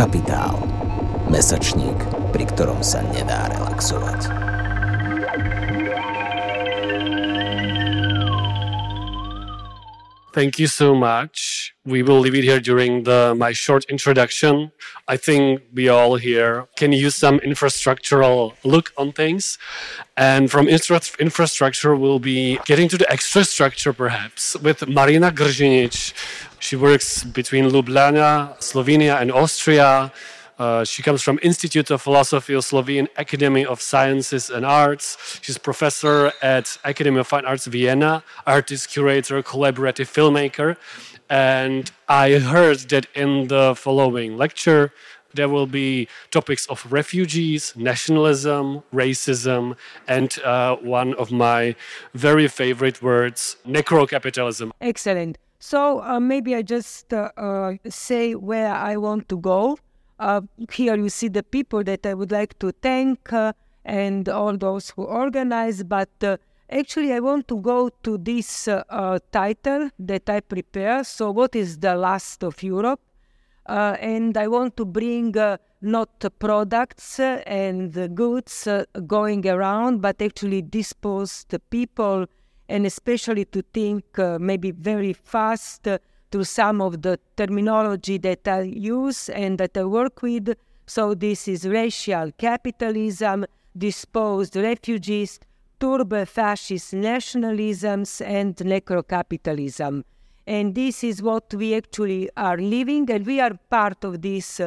Kapitál. Mesačník, pri ktorom sa nedá relaxovať. Thank you so much. We will leave it here during the my short introduction. I think we all here can use some infrastructural look on things. And from infra- infrastructure, we'll be getting to the extra structure perhaps with Marina Gržinić. She works between Ljubljana, Slovenia, and Austria. Uh, she comes from Institute of Philosophy of Slovene Academy of Sciences and Arts. She's professor at Academy of Fine Arts Vienna, artist, curator, collaborative filmmaker. And I heard that in the following lecture, there will be topics of refugees, nationalism, racism, and uh, one of my very favorite words, necrocapitalism. Excellent. So uh, maybe I just uh, uh say where I want to go. Uh, here you see the people that I would like to thank uh, and all those who organize, but actually I want to go to this title that I prepare. So, what is the last of Europe? Uh, and I want to bring uh, not products and goods uh, going around, but actually dispose the people, and especially to think maybe very fast to some of the terminology that I use and that I work with. So this is racial capitalism, disposed refugees, turbo fascist nationalisms, and necrocapitalism. And this is what we actually are living, and we are part of this.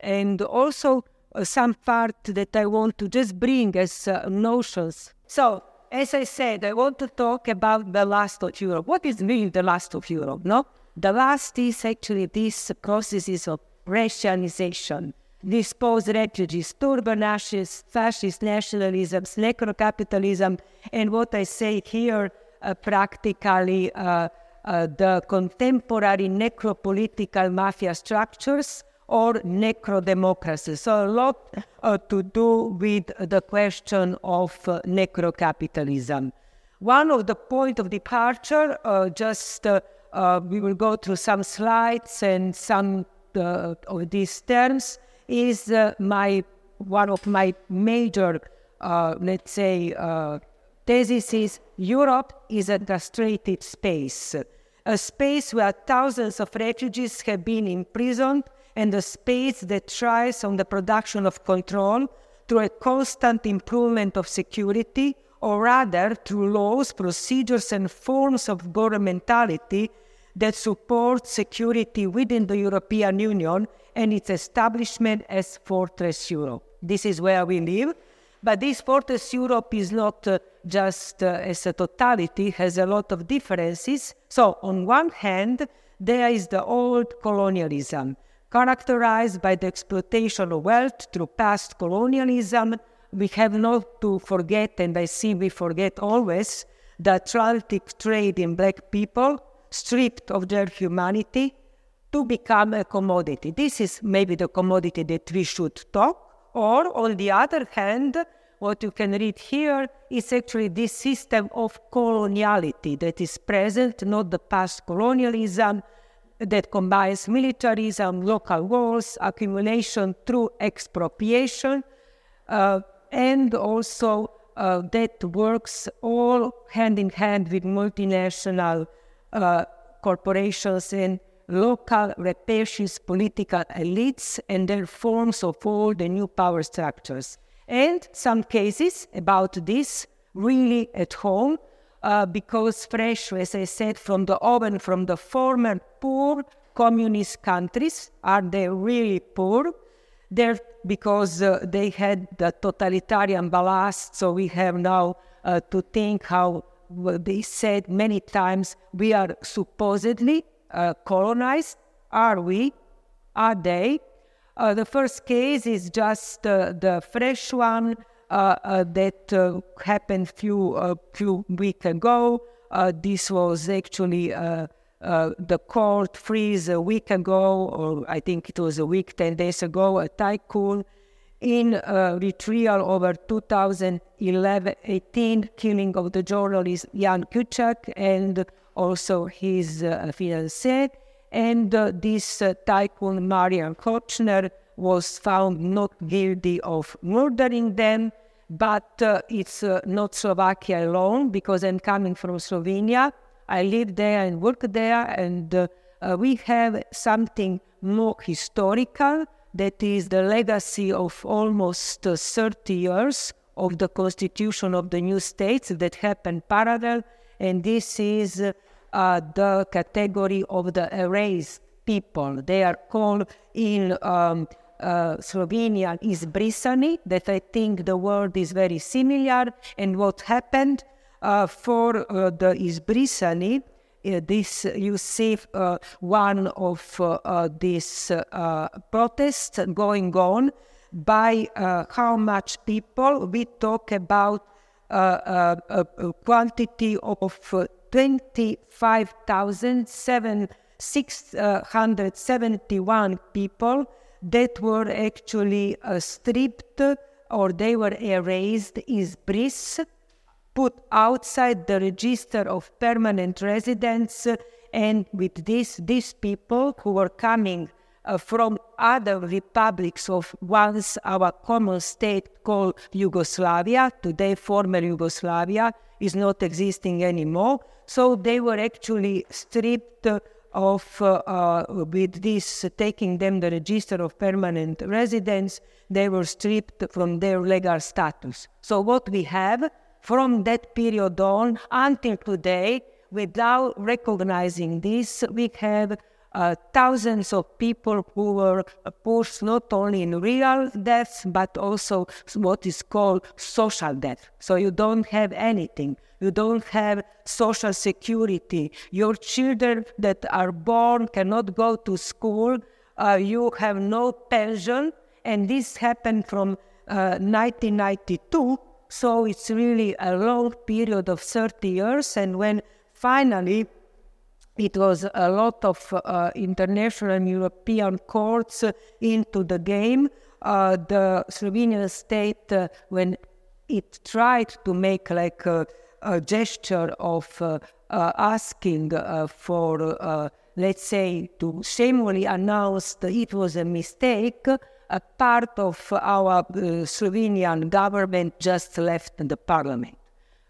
And also, uh, some part that I want to just bring as uh, notions. So, as I said, I want to talk about the last of Europe. What is really the last of Europe? No, the last is actually these processes of racialization, disposed refugees, turbo fascist nationalisms, necrocapitalism, and what I say here uh, practically uh, uh, the contemporary necropolitical mafia structures or necrodemocracy. So a lot uh, to do with the question of uh, necrocapitalism. One of the point of departure, uh, just we will go through some slides and some of these terms, is uh, my one of my major, uh, let's say, uh, thesis is Europe is a castrated space. A space where thousands of refugees have been imprisoned, and a space that tries on the production of control through a constant improvement of security, or rather through laws, procedures, and forms of governmentality that support security within the European Union and its establishment as Fortress Europe. This is where we live. But this Fortress Europe is not uh, just uh, as a totality, has a lot of differences. So, on one hand, there is the old colonialism, characterized by the exploitation of wealth through past colonialism. We have not to forget, and I see we forget always, the Atlantic trade in black people, stripped of their humanity, to become a commodity. This is maybe the commodity that we should talk or, on the other hand, what you can read here is actually this system of coloniality that is present, not the past colonialism that combines militarism, local wars, accumulation through expropriation, uh, and also uh, that works all hand in hand with multinational uh, corporations and local rapacious political elites and their forms of all the new power structures. And some cases about this really at home, uh, because fresh, as I said, from the oven from the former poor communist countries, are they really poor? They're because uh, they had the totalitarian ballast, so we have now uh, to think how well, they said many times we are supposedly uh, colonized? Are we? Are they? Uh, the first case is just uh, the fresh one uh, uh, that uh, happened few few weeks ago. this was actually the court freeze a week ago, or I think it was a week, ten days ago. A tycoon in uh, retrial over 2011 18 killing of the journalist Jan Kuciak and also his uh, fiancée. And uh, this uh, tycoon, Marian Kočner, was found not guilty of murdering them. But uh, it's uh, not Slovakia alone because I'm coming from Slovenia. I live there and work there, and uh, we have something more historical that is the legacy of almost uh, 30 years of the constitution of the new states that happened parallel, and this is uh, the category of the erased people. They are called in um, uh, Slovenian izbrisani, that I think the word is very similar. And what happened uh, for uh, the izbrisani, uh, this you see uh, one of uh, these protests going on by how much people we talk about a, a, quantity of 25,671 people that were actually uh, stripped or they were erased is bris, put outside the register of permanent residents. And with this, these people who were coming uh, from other republics of once our common state called Yugoslavia, today former Yugoslavia, is not existing anymore. So they were actually stripped of uh, uh, with this uh, taking them the register of permanent residence, they were stripped from their legal status. So what we have from that period on until today, without recognizing this, we have uh, thousands of people who were pushed not only in real deaths, but also what is called social death. So you don't have anything. You don't have social security. Your children that are born cannot go to school. Uh, you have no pension. And this happened from uh, 1992. So it's really a long period of 30 years. And when finally it was a lot of uh, international and European courts into the game. Uh, the Slovenian state, uh, when it tried to make like a, a gesture of uh, uh, asking uh, for, let's say, to shamefully announce that it was a mistake, a part of our Slovenian government just left the parliament.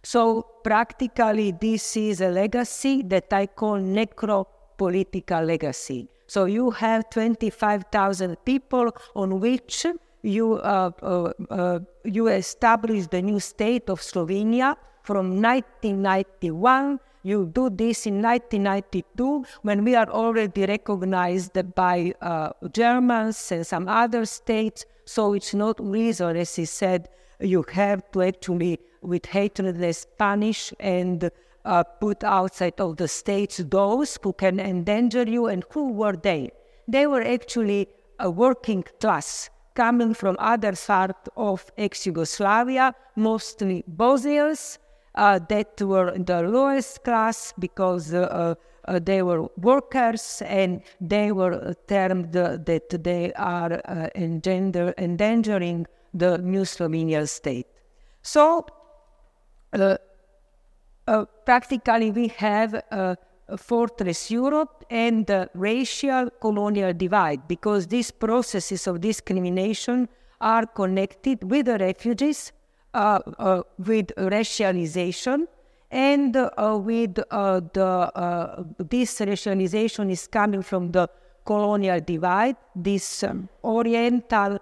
So practically, this is a legacy that I call necropolitical legacy. So you have 25,000 people on which you uh, uh, uh, you establish the new state of Slovenia from 1991. You do this in 1992 when we are already recognized by uh, Germans and some other states. So it's not reason, as he said, you have to actually with hatredness punish and uh, put outside of the states those who can endanger you. And who were they? They were actually a working class coming from other parts of ex-Yugoslavia, mostly Bosnians, uh, that were the lowest class because uh, uh, they were workers and they were termed that they are uh, engender, endangering the new Slovenian state. So practically we have a fortress Europe and the racial colonial divide because these processes of discrimination are connected with the refugees, uh, uh, with racialization, and uh, with uh, the this racialization is coming from the colonial divide, this um, oriental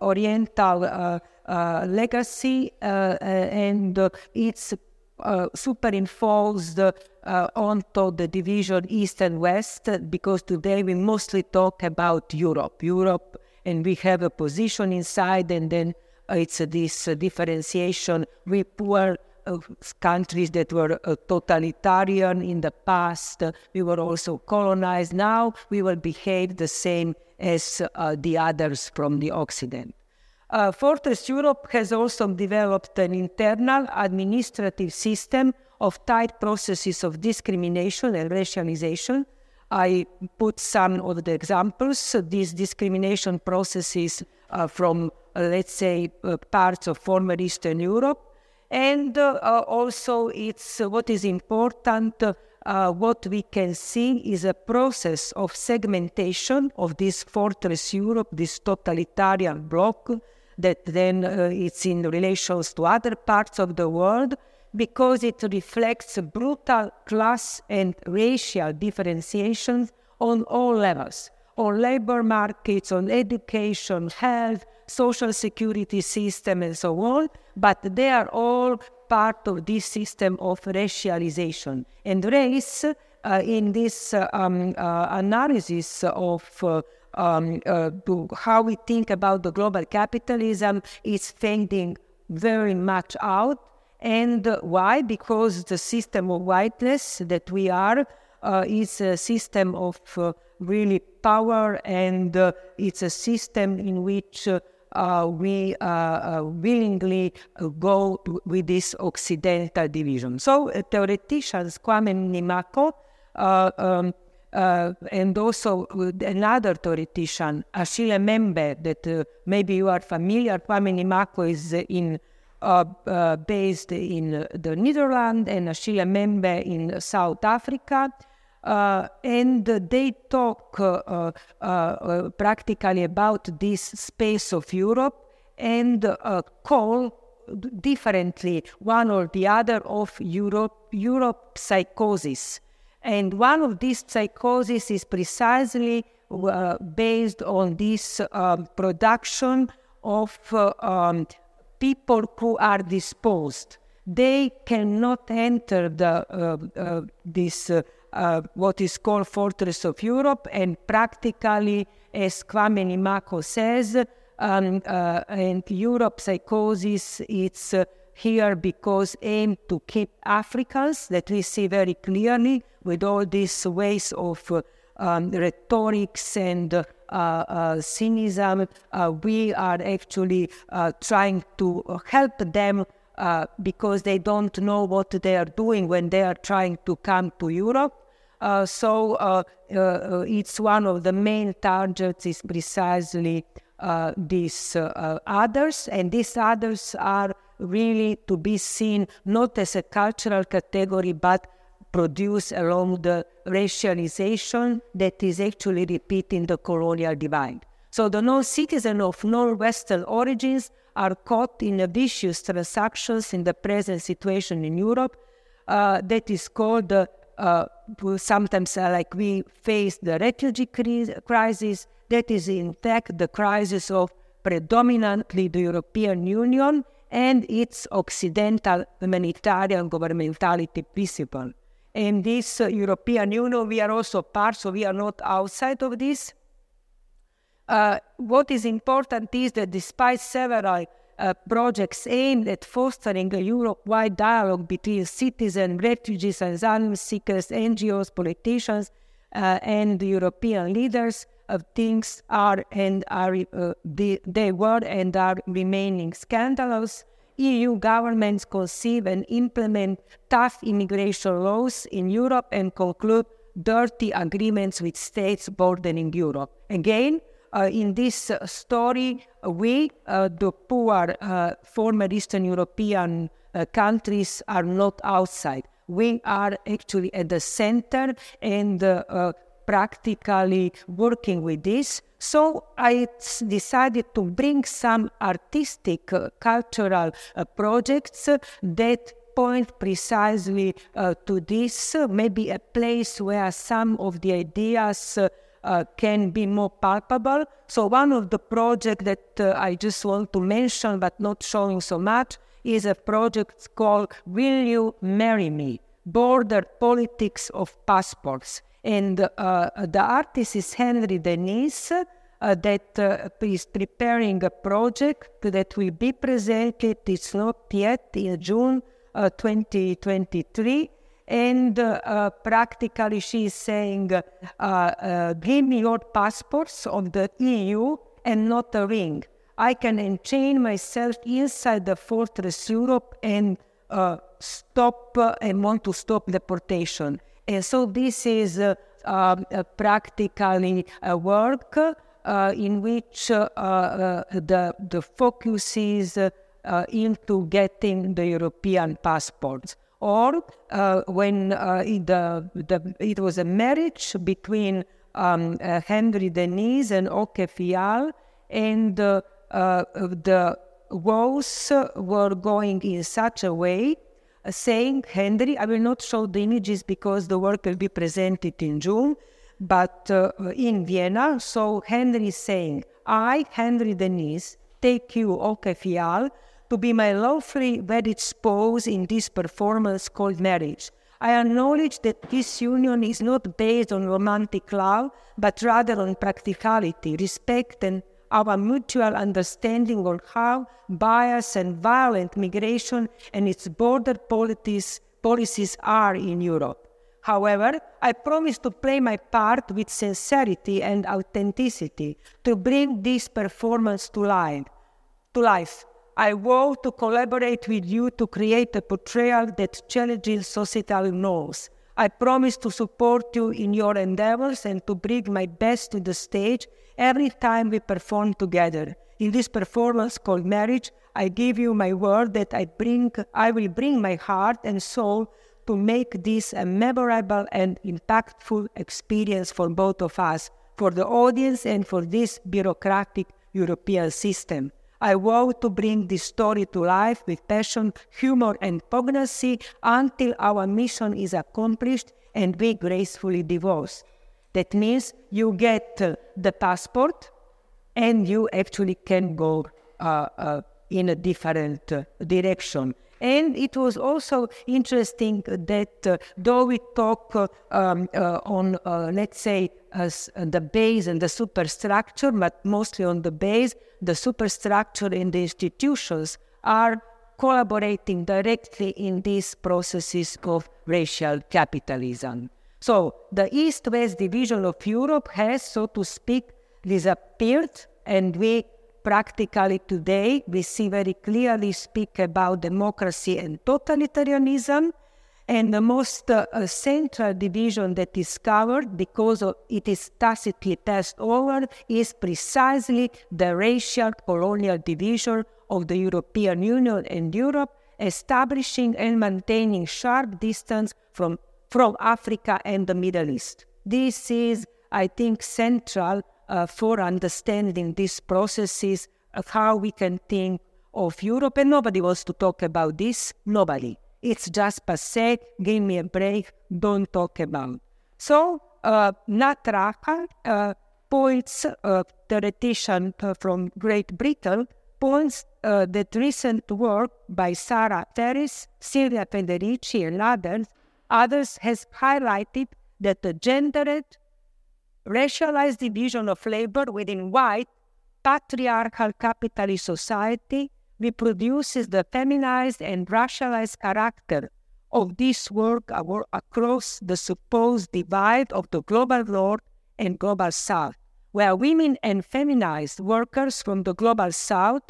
oriental uh, legacy uh, uh, and it's superimposed onto the division East and West because today we mostly talk about Europe. Europe, and we have a position inside, and then it's this differentiation. We poor uh, countries that were uh, totalitarian in the past. We were also colonized. Now we will behave the same as the others from the Occident. Uh, Fortress Europe has also developed an internal administrative system of tight processes of discrimination and racialization. I put some of the examples. These discrimination processes uh, from, uh, let's say, uh, parts of former Eastern Europe. And also, it's what is important uh, what we can see is a process of segmentation of this fortress Europe, this totalitarian bloc, that then uh, it's in relations to other parts of the world, because it reflects brutal class and racial differentiations on all levels on labor markets, on education, health, social security system, and so on. But they are all part of this system of racialization. And race, uh, in this uh, um, uh, analysis of uh, um, uh, how we think about the global capitalism, is fading very much out. And why? Because the system of whiteness that we are uh, is a system of really power, and it's a system in which we uh, uh, willingly go with this Occidental division. So theoreticians Kwame Nimako um, uh, and also another theoretician, Achille Mbembe, that uh, maybe you are familiar. Kwame Nimako is in uh, based in the Netherlands and Achille Mbembe in South Africa. Uh, and they talk uh, uh, practically about this space of Europe and call differently one or the other of Europe, Europe psychosis. And one of these psychoses is precisely uh, based on this um, production of uh, um, people who are disposed. They cannot enter the, uh, this uh, what is called Fortress of Europe, and practically, as Kwame Nimako says, um, uh, and Europe psychosis, it's uh, here because aim to keep Africans that we see very clearly with all these ways of uh, um, rhetorics and uh, uh, cynicism. we are actually trying to help them uh, because they don't know what they are doing when they are trying to come to Europe. Uh, so uh, uh, it's one of the main targets is precisely these others, and these others are really to be seen not as a cultural category but produced along the racialization that is actually repeating the colonial divide. So the non-citizens of non-Western origins are caught in a vicious transactions in the present situation in Europe uh, that is called the uh, sometimes uh, like we face the refugee crisis. That is, in fact, the crisis of predominantly the European Union and its Occidental humanitarian governmentality principle. In this uh, European Union, we are also part, so we are not outside of this. Uh, what is important is that despite several uh, projects aimed at fostering a Europe-wide dialogue between citizens, refugees, asylum seekers, NGOs, politicians, uh, and European leaders of things are and are uh, they were and are remaining scandalous. EU governments conceive and implement tough immigration laws in Europe and conclude dirty agreements with states bordering Europe. Again, uh, in this uh, story, we, uh, the poor former Eastern European countries, are not outside. We are actually at the center and practically working with this. So I decided to bring some artistic, uh, cultural uh, projects that point precisely uh, to this, maybe a place where some of the ideas uh, can be more palpable. So one of the projects that uh, I just want to mention but not showing so much is a project called Will You Marry Me? Border Politics of Passports. And uh, the artist is Henry Denis, uh, that uh, is preparing a project that will be presented. It's not yet in June uh, 2023 and uh, practically she is saying, uh, uh, give me your passports of the EU and not a ring. I can enchain myself inside the fortress Europe and uh, stop uh, and want to stop deportation. And so this is uh, um, practically a work in which the, the focus is into getting the European passports. Or uh, when uh, it, the, the, it was a marriage between um, uh, Henry Denis and Oke Fial, and uh, the vows were going in such a way saying, Henry, I will not show the images because the work will be presented in June, but uh, in Vienna. So Henry is saying, I, Henry Denis, take you, Oke Fial, to be my lawfully wedded spouse in this performance called marriage. I acknowledge that this union is not based on romantic love, but rather on practicality, respect, and our mutual understanding on how bias and violent migration and its border policies, policies are in Europe. However, I promise to play my part with sincerity and authenticity to bring this performance to life. To life. I vow to collaborate with you to create a portrayal that challenges societal norms. I promise to support you in your endeavors and to bring my best to the stage every time we perform together. In this performance called marriage, I give you my word that I bring I will bring my heart and soul to make this a memorable and impactful experience for both of us, for the audience and for this bureaucratic European system. I vow to bring this story to life with passion, humor, and poignancy until our mission is accomplished and we gracefully divorce. That means you get uh, the passport and you actually can go uh, uh, in a different uh, direction. And it was also interesting that uh, though we talk uh, um, on, let's say, the base and the superstructure, but mostly on the base, the superstructure and the institutions are collaborating directly in these processes of racial capitalism. So the East-West division of Europe has, so to speak, disappeared, and we practically today we see very clearly speak about democracy and totalitarianism. And the most uh, central division that is covered, because of it is tacitly passed over, is precisely the racial colonial division of the European Union and Europe, establishing and maintaining sharp distance from from Africa and the Middle East. This is, I think, central uh, for understanding these processes of how we can think of Europe. And nobody wants to talk about this. Nobody. It's just passe. Give me a break. Don't talk about. So, uh, Nat Raha uh, points, uh, theoretician from Great Britain, points uh, that recent work by Sara Farris, Silvia Federici, and others Others has highlighted that the gendered, racialized division of labor within white, patriarchal capitalist society reproduces the feminized and racialized character of this work across the supposed divide of the global north and global south, where women and feminized workers from the global south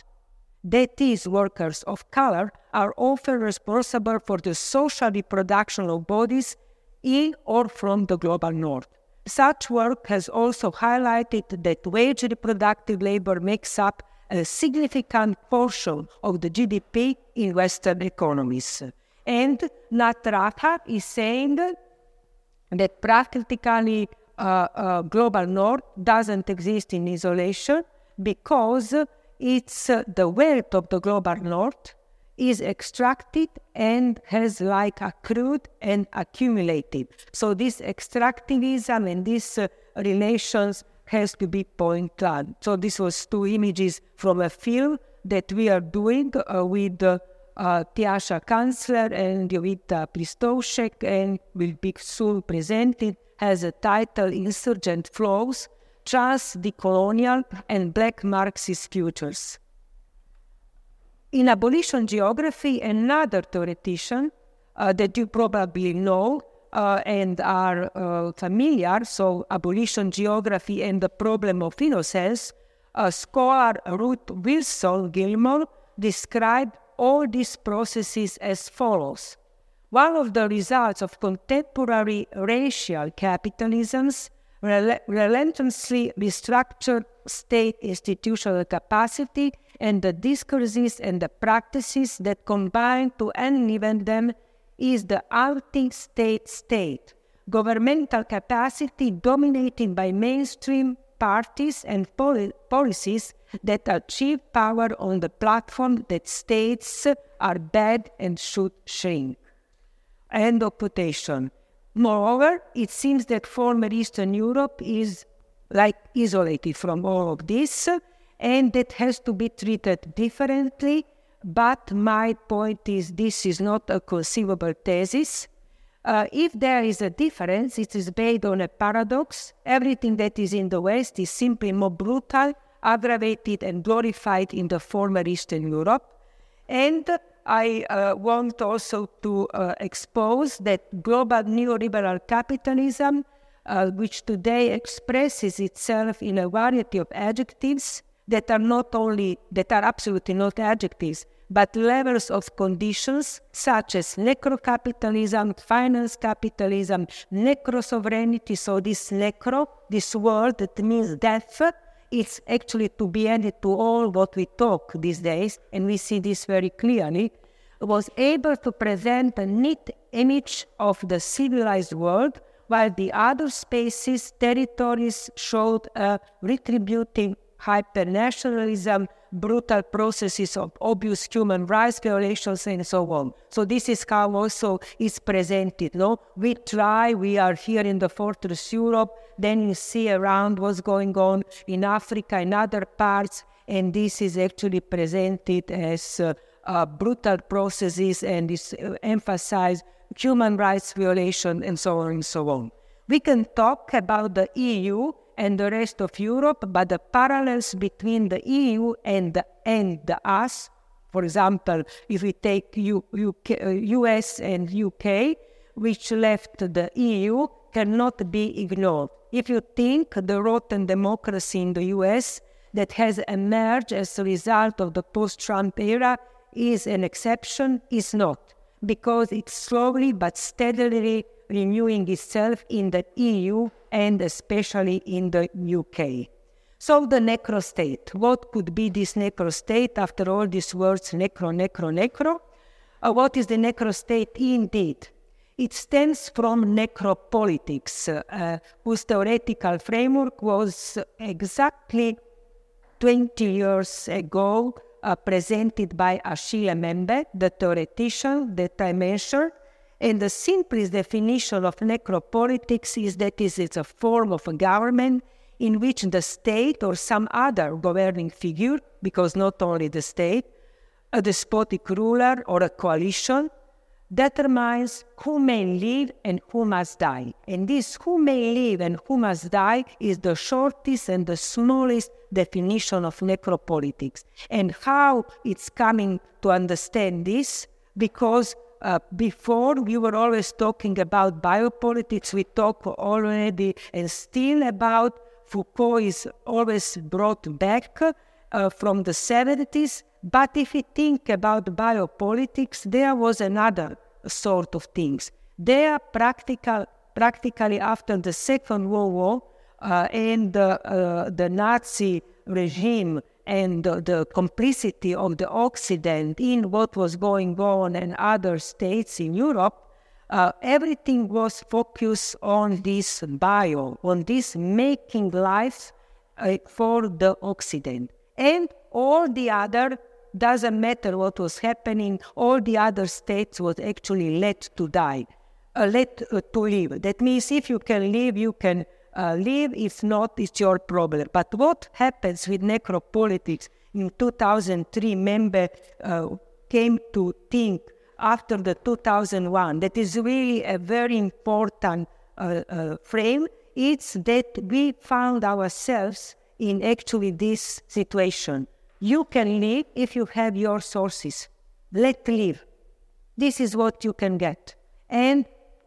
that is, workers of color are often responsible for the social reproduction of bodies in or from the global north. Such work has also highlighted that wage reproductive labor makes up a significant portion of the GDP in Western economies. And Nat Raha is saying that practically uh, uh, global north doesn't exist in isolation because it's uh, the wealth of the global north is extracted and has like accrued and accumulated. So this extractivism and these uh, relations has to be pointed out. So this was two images from a film that we are doing uh, with uh, Tjaša Kancler and Jovita Pristovšek and will be soon presented as a title Insurgent Flows trans decolonial and black Marxist futures. In abolition geography, another theoretician uh, that you probably know uh, and are uh, familiar, so abolition geography and the problem of innocence, uh, scholar Ruth Wilson Gilmore described all these processes as follows. One of the results of contemporary racial capitalisms rel- relentlessly restructured state institutional capacity and the discourses and the practices that combine to enliven them is the anti-state state, governmental capacity dominated by mainstream parties and poli- policies that achieve power on the platform that states are bad and should shrink. End of quotation. Moreover, it seems that former Eastern Europe is like isolated from all of this and that has to be treated differently. But my point is, this is not a conceivable thesis. Uh, if there is a difference, it is based on a paradox. Everything that is in the West is simply more brutal, aggravated, and glorified in the former Eastern Europe. And I uh, want also to uh, expose that global neoliberal capitalism, uh, which today expresses itself in a variety of adjectives that are not only, that are absolutely not adjectives, but levels of conditions such as necro-capitalism, finance capitalism, necro-sovereignty. So this necro, this word that means death, it's actually to be added to all what we talk these days, and we see this very clearly, was able to present a neat image of the civilized world, while the other spaces, territories showed a retributive hypernationalism, brutal processes of obvious human rights violations, and so on. So this is how also is presented. No, we try. We are here in the fortress Europe. Then you see around what's going on in Africa and other parts, and this is actually presented as uh, uh, brutal processes and is uh, emphasize human rights violation and so on and so on. We can talk about the EU and the rest of Europe, but the parallels between the EU and and us, for example, if we take U, UK, uh, US and UK, which left the EU, cannot be ignored. If you think the rotten democracy in the US that has emerged as a result of the post-Trump era is an exception, is not, because it's slowly but steadily renewing itself in the EU and especially in the UK. So the necro state, what could be this necro state after all these words necro, necro, necro? Uh, what is the necro state indeed? It stems from necropolitics, uh, whose theoretical framework was exactly 20 years ago uh, presented by Achille Mbembe, the theoretician that I mentioned, and the simplest definition of necropolitics is that it is a form of a government in which the state or some other governing figure, because not only the state, a despotic ruler or a coalition, determines who may live and who must die. And this who may live and who must die is the shortest and the smallest definition of necropolitics. And how it's coming to understand this, because uh, before we were always talking about biopolitics, we talk already and still about Foucault is always brought back uh, from the 70s. But if we think about biopolitics, there was another sort of things. There, practical, practically after the Second World War uh, and uh, the Nazi regime and the, the, complicity of the Occident in what was going on in other states in Europe, uh, everything was focused on this bio, on this making life uh, for the Occident. And all the other, doesn't matter what was happening, all the other states was actually let to die, uh, let uh, to live. That means if you can live, you can uh, live. If not, it's your problem. But what happens with necropolitics in 2003? Mbembe uh, came to think after the 2001 that is really a very important uh, uh, frame. It's that we found ourselves in actually this situation. You can live if you have your sources. Let live. This is what you can get. And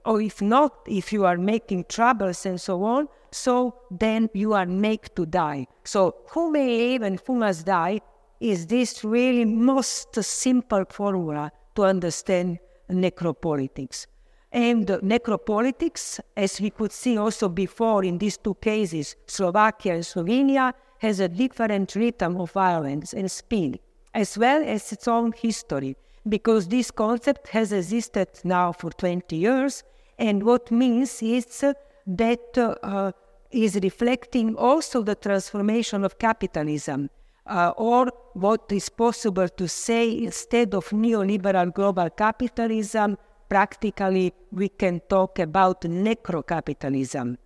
or if not, if you are making troubles and so on, so then you are made to die. So who may live and who must die is this really most simple formula to understand necropolitics. And necropolitics, as we could see also before in these two cases, Slovakia and Slovenia, has a different rhythm of violence and speed, as well as its own history, because this concept has existed now for 20 years. And what means is that uh, is reflecting also the transformation of capitalism, uh, or what is possible to say instead of neoliberal global capitalism, practically we can talk about necrocapitalism.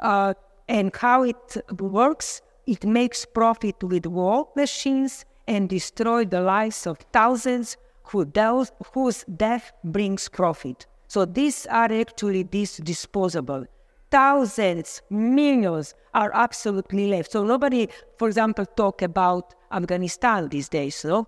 Uh, and how it works, it makes profit with war machines and destroy the lives of thousands who whose death brings profit. So these are actually these disposable thousands, millions are absolutely left. So nobody, for example, talk about Afghanistan these days, no?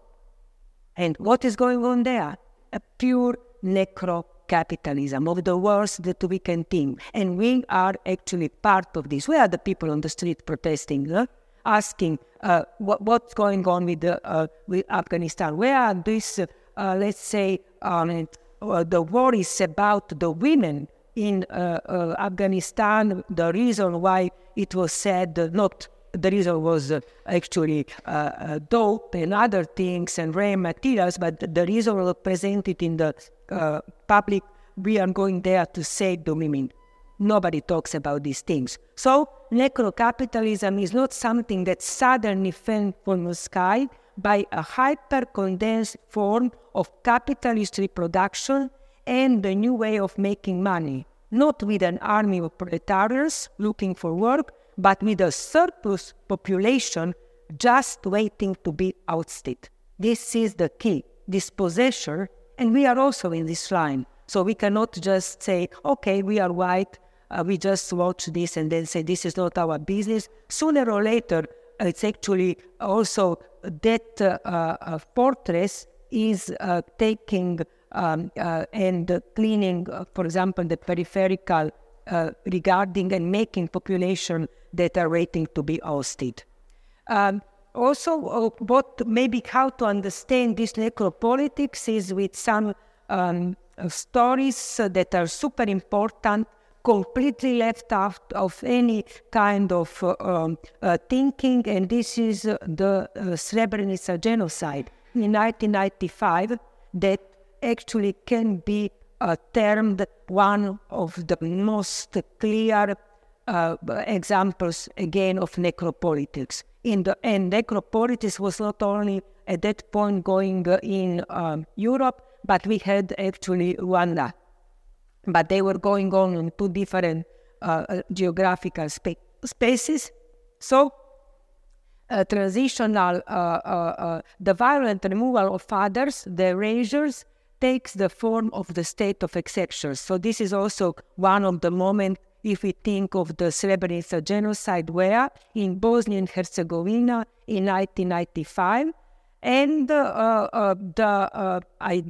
And what is going on there? A pure necro capitalism of the worst that we can think. And we are actually part of this. We are the people on the street protesting, asking uh, what, what's going on with, the, uh, with Afghanistan. Where are these, uh, let's say, um, uh, the worries about the women in uh, uh, Afghanistan, the reason why it was said not the reason was uh, actually dope and other things and rare materials, but the reason was presented in the public. We are going there to save the women. Nobody talks about these things. So, necrocapitalism is not something that suddenly fell from the sky by a hyper condensed form of capitalist reproduction and the new way of making money, not with an army of proletarians looking for work, but with a surplus population just waiting to be ousted. This is the key, dispossession, and we are also in this line. So we cannot just say, okay, we are white, uh, we just watch this and then say this is not our business. Sooner or later, it's actually also that uh, uh, fortress is uh, taking um, uh, and cleaning, for example, the peripheral regarding and making population that are waiting to be ousted. Um, also, what maybe how to understand this necropolitics is with some um, stories that are super important completely left out of any kind of uh, um, uh, thinking, and this is uh, the Srebrenica genocide in 1995 that actually can be uh, termed one of the most clear uh, examples again of necropolitics. In the and necropolitics was not only at that point going in um, Europe, but we had actually Rwanda. But they were going on in two different uh, uh geographical spa- spaces. So, uh, transitional, uh, the violent removal of fathers, the erasures, takes the form of the state of exceptions. So this is also one of the moments if we think of the Srebrenica genocide where in Bosnia and Herzegovina in 1995 and uh, uh, the uh, I,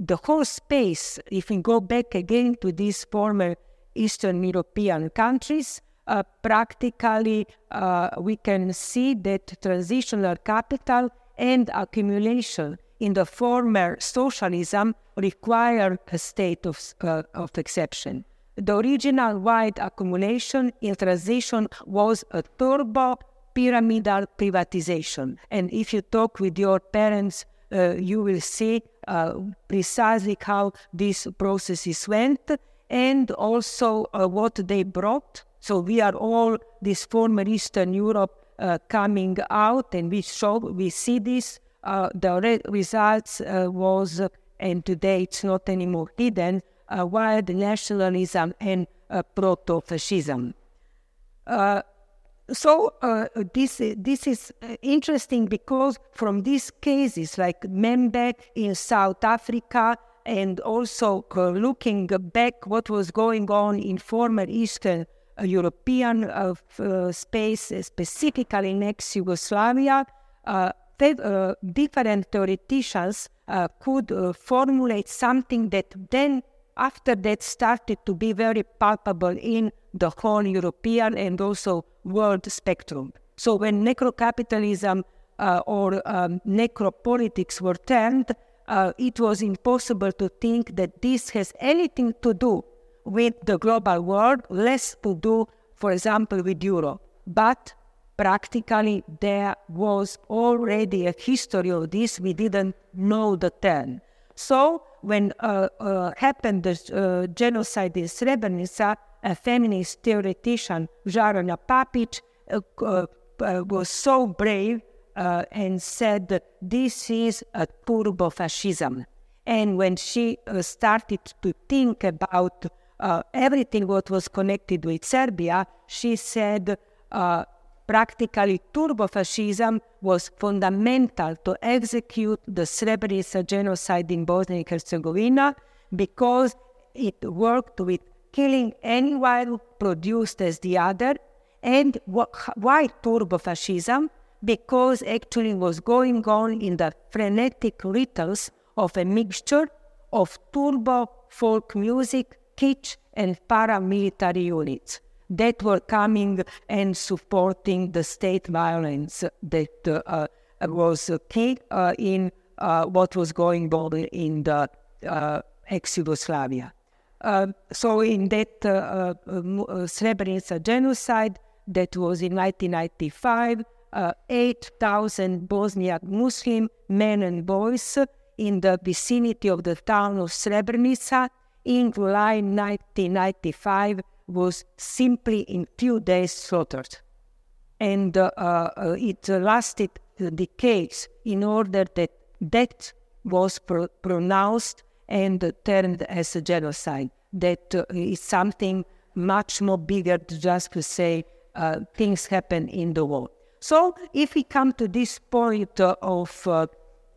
the whole space if we go back again to these former Eastern European countries uh, practically uh, we can see that transitional capital and accumulation in the former socialism required a state of, uh, of exception. The original wide accumulation in transition was a turbo pyramidal privatization. And if you talk with your parents, uh, you will see uh, precisely how these processes went and also uh, what they brought. So we are all this former Eastern Europe uh, coming out, and we show we see this uh, the re- results uh, was, and today it's not anymore hidden, wild nationalism and proto-fascism. So this this is interesting because from these cases like Mbembe in South Africa and also uh, looking back what was going on in former Eastern uh, European uh, space, specifically in ex-Yugoslavia, uh, different theoreticians uh, could uh, formulate something that then after that started to be very palpable in the whole European and also world spectrum. So when necrocapitalism uh, or um, necropolitics were termed, uh, it was impossible to think that this has anything to do with the global world, less to do, for example, with Europe. But practically there was already a history of this. We didn't know the term. So when uh, uh, happened the uh, genocide in Srebrenica, a feminist theoretician, Žarana Papić, uh, uh, uh, was so brave and said, this is a turbo fascism. And when she started to think about everything what was connected with Serbia, she said, practically turbo-fascism was fundamental to execute the Srebrenica genocide in Bosnia and Herzegovina because it worked with killing anyone produced as the other. And why turbo-fascism? Because actually was going on in the frenetic rituals of a mixture of turbo folk music, kitsch, and paramilitary units that were coming and supporting the state violence that uh, was key uh, in uh, what was going on in the uh, ex-Yugoslavia. Um, so in that uh, Srebrenica genocide that was in 1995, 8,000 Bosniak Muslim men and boys in the vicinity of the town of Srebrenica in July 1995 was simply in few days slaughtered. And uh, uh, it lasted decades in order that that was pro- pronounced and turned as a genocide. That uh, is something much more bigger just to say uh, things happen in the world. So if we come to this point uh, of uh,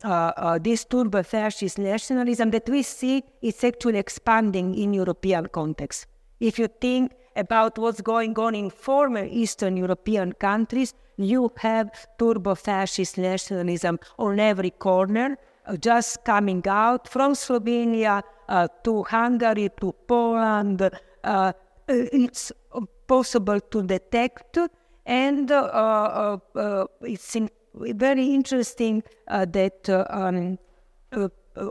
uh, this turbo-fascist nationalism that we see, it's actually expanding in European context. If you think about what's going on in former Eastern European countries, you have turbo fascist nationalism on every corner, just coming out from Slovenia uh, to Hungary to Poland. Uh, it's possible to detect, and uh, it's in, very interesting that um,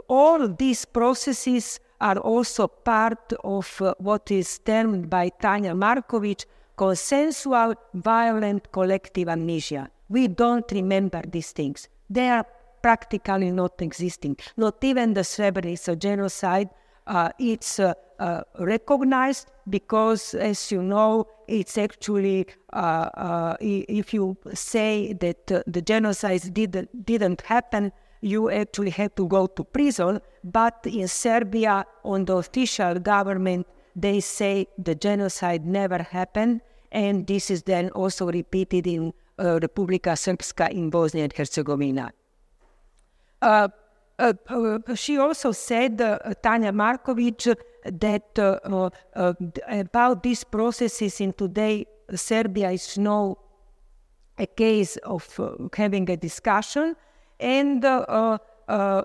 all these processes are also part of uh, what is termed by Tanya Markovic consensual violent collective amnesia. We don't remember these things. They are practically not existing. Not even the Srebrenica genocide, uh, it's uh, uh, recognized because, as you know, it's actually, uh, uh, if you say that the genocide did, didn't happen, you actually have to go to prison. But in Serbia, on the official government, they say the genocide never happened. And this is then also repeated in uh, Republika Srpska in Bosnia and Herzegovina. Uh, uh, she also said, uh, Tanja Markovic, that about these processes in today, Serbia is no a case of having a discussion and uh,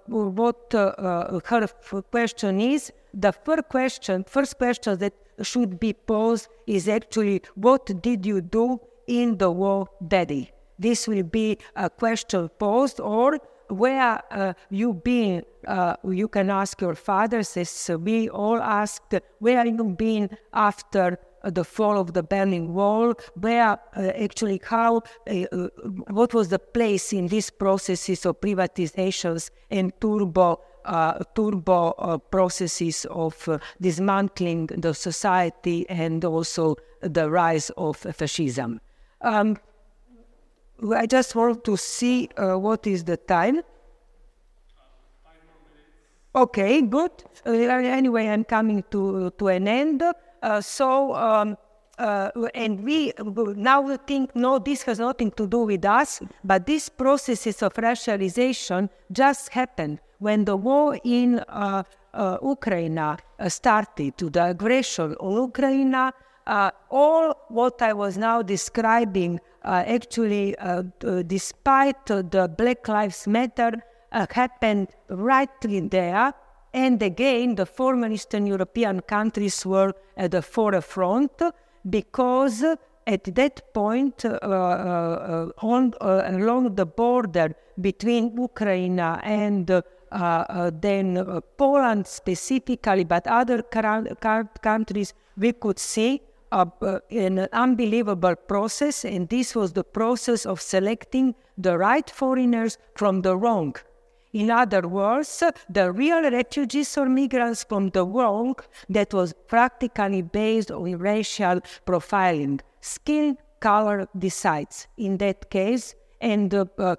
what uh, her question is, the first question, first question that should be posed is actually, what did you do in the war, daddy? This will be a question posed, or where uh, you been? Uh, you can ask your father, says we all asked, where you been after the fall of the Berlin Wall, where uh, actually how, uh, uh, what was the place in these processes of privatizations and turbo uh, turbo uh, processes of uh, dismantling the society and also the rise of fascism. Um, I just want to see what is the time. Okay, good. anyway, I'm coming to, to an end. Uh, so, um, uh, and we now think, no, this has nothing to do with us, but these processes of racialization just happened when the war in uh, uh, Ukraine uh, started, to the aggression on Ukraine. Uh, all what I was now describing, actually, despite the Black Lives Matter, happened right there. And again, the former Eastern European countries were at the forefront because at that point, uh, uh, on, uh, along the border between Ukraine and uh, uh, then uh, Poland specifically, but other countries, we could see uh, an unbelievable process, and this was the process of selecting the right foreigners from the wrong. In other words, the real refugees or migrants from the wrong that was practically based on racial profiling. Skin color decides in that case, and uh, uh,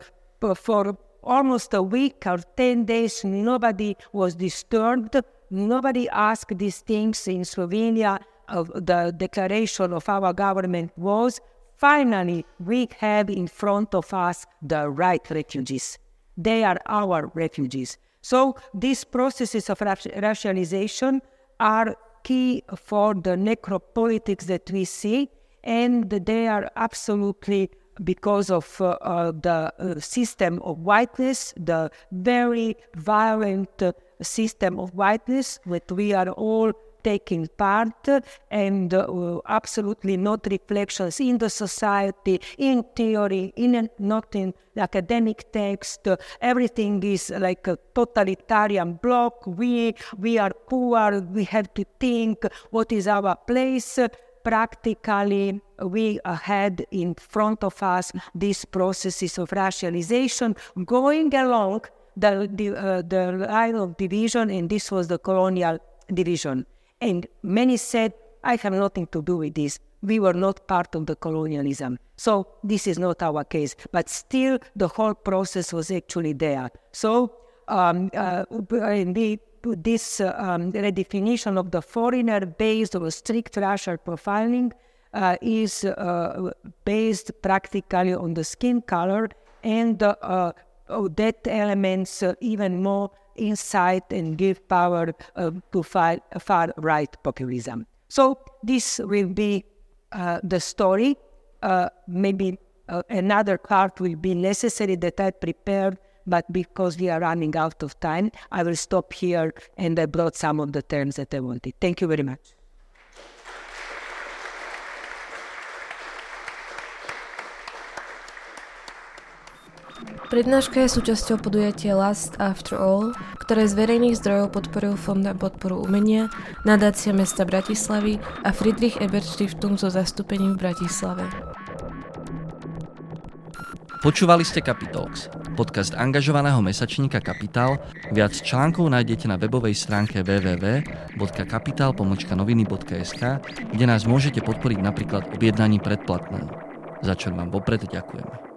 for almost a week or 10 days, nobody was disturbed. Nobody asked these things in Slovenia. Uh, the declaration of our government was finally, we have in front of us the right refugees. They are our refugees. So these processes of racialization are key for the necropolitics that we see, and they are absolutely because of uh, uh, the uh, system of whiteness, the very violent uh, system of whiteness that we are all taking part and uh, absolutely not reflections in the society, in theory, in not in academic text. everything is like a totalitarian block. We we are poor. We have to think what is our place. Practically, we had in front of us these processes of racialization going along the the, uh, the line of division, and this was the colonial division. And many said, I have nothing to do with this. We were not part of the colonialism. So this is not our case. But still, the whole process was actually there. So um, uh, this uh, um, redefinition of the foreigner based on strict racial profiling uh, is uh, based practically on the skin color and uh, that elements uh, even more insight and give power uh, to far, far right populism. So this will be uh, the story. Uh, maybe uh, another part will be necessary that I prepared, but because we are running out of time, I will stop here and I brought some of the terms that I wanted. Thank you very much. Prednáška je súčasťou podujatia Last After All, ktoré z verejných zdrojov podporil Fond na podporu umenia, nadácia mesta Bratislavy a Friedrich Ebert Stiftung so zastúpením v Bratislave. Počúvali ste Capitalx, podcast angažovaného mesačníka Kapitál. Viac článkov nájdete na webovej stránke www.kapital.noviny.sk, kde nás môžete podporiť napríklad objednaním predplatného. Za čo vám vopred ďakujeme.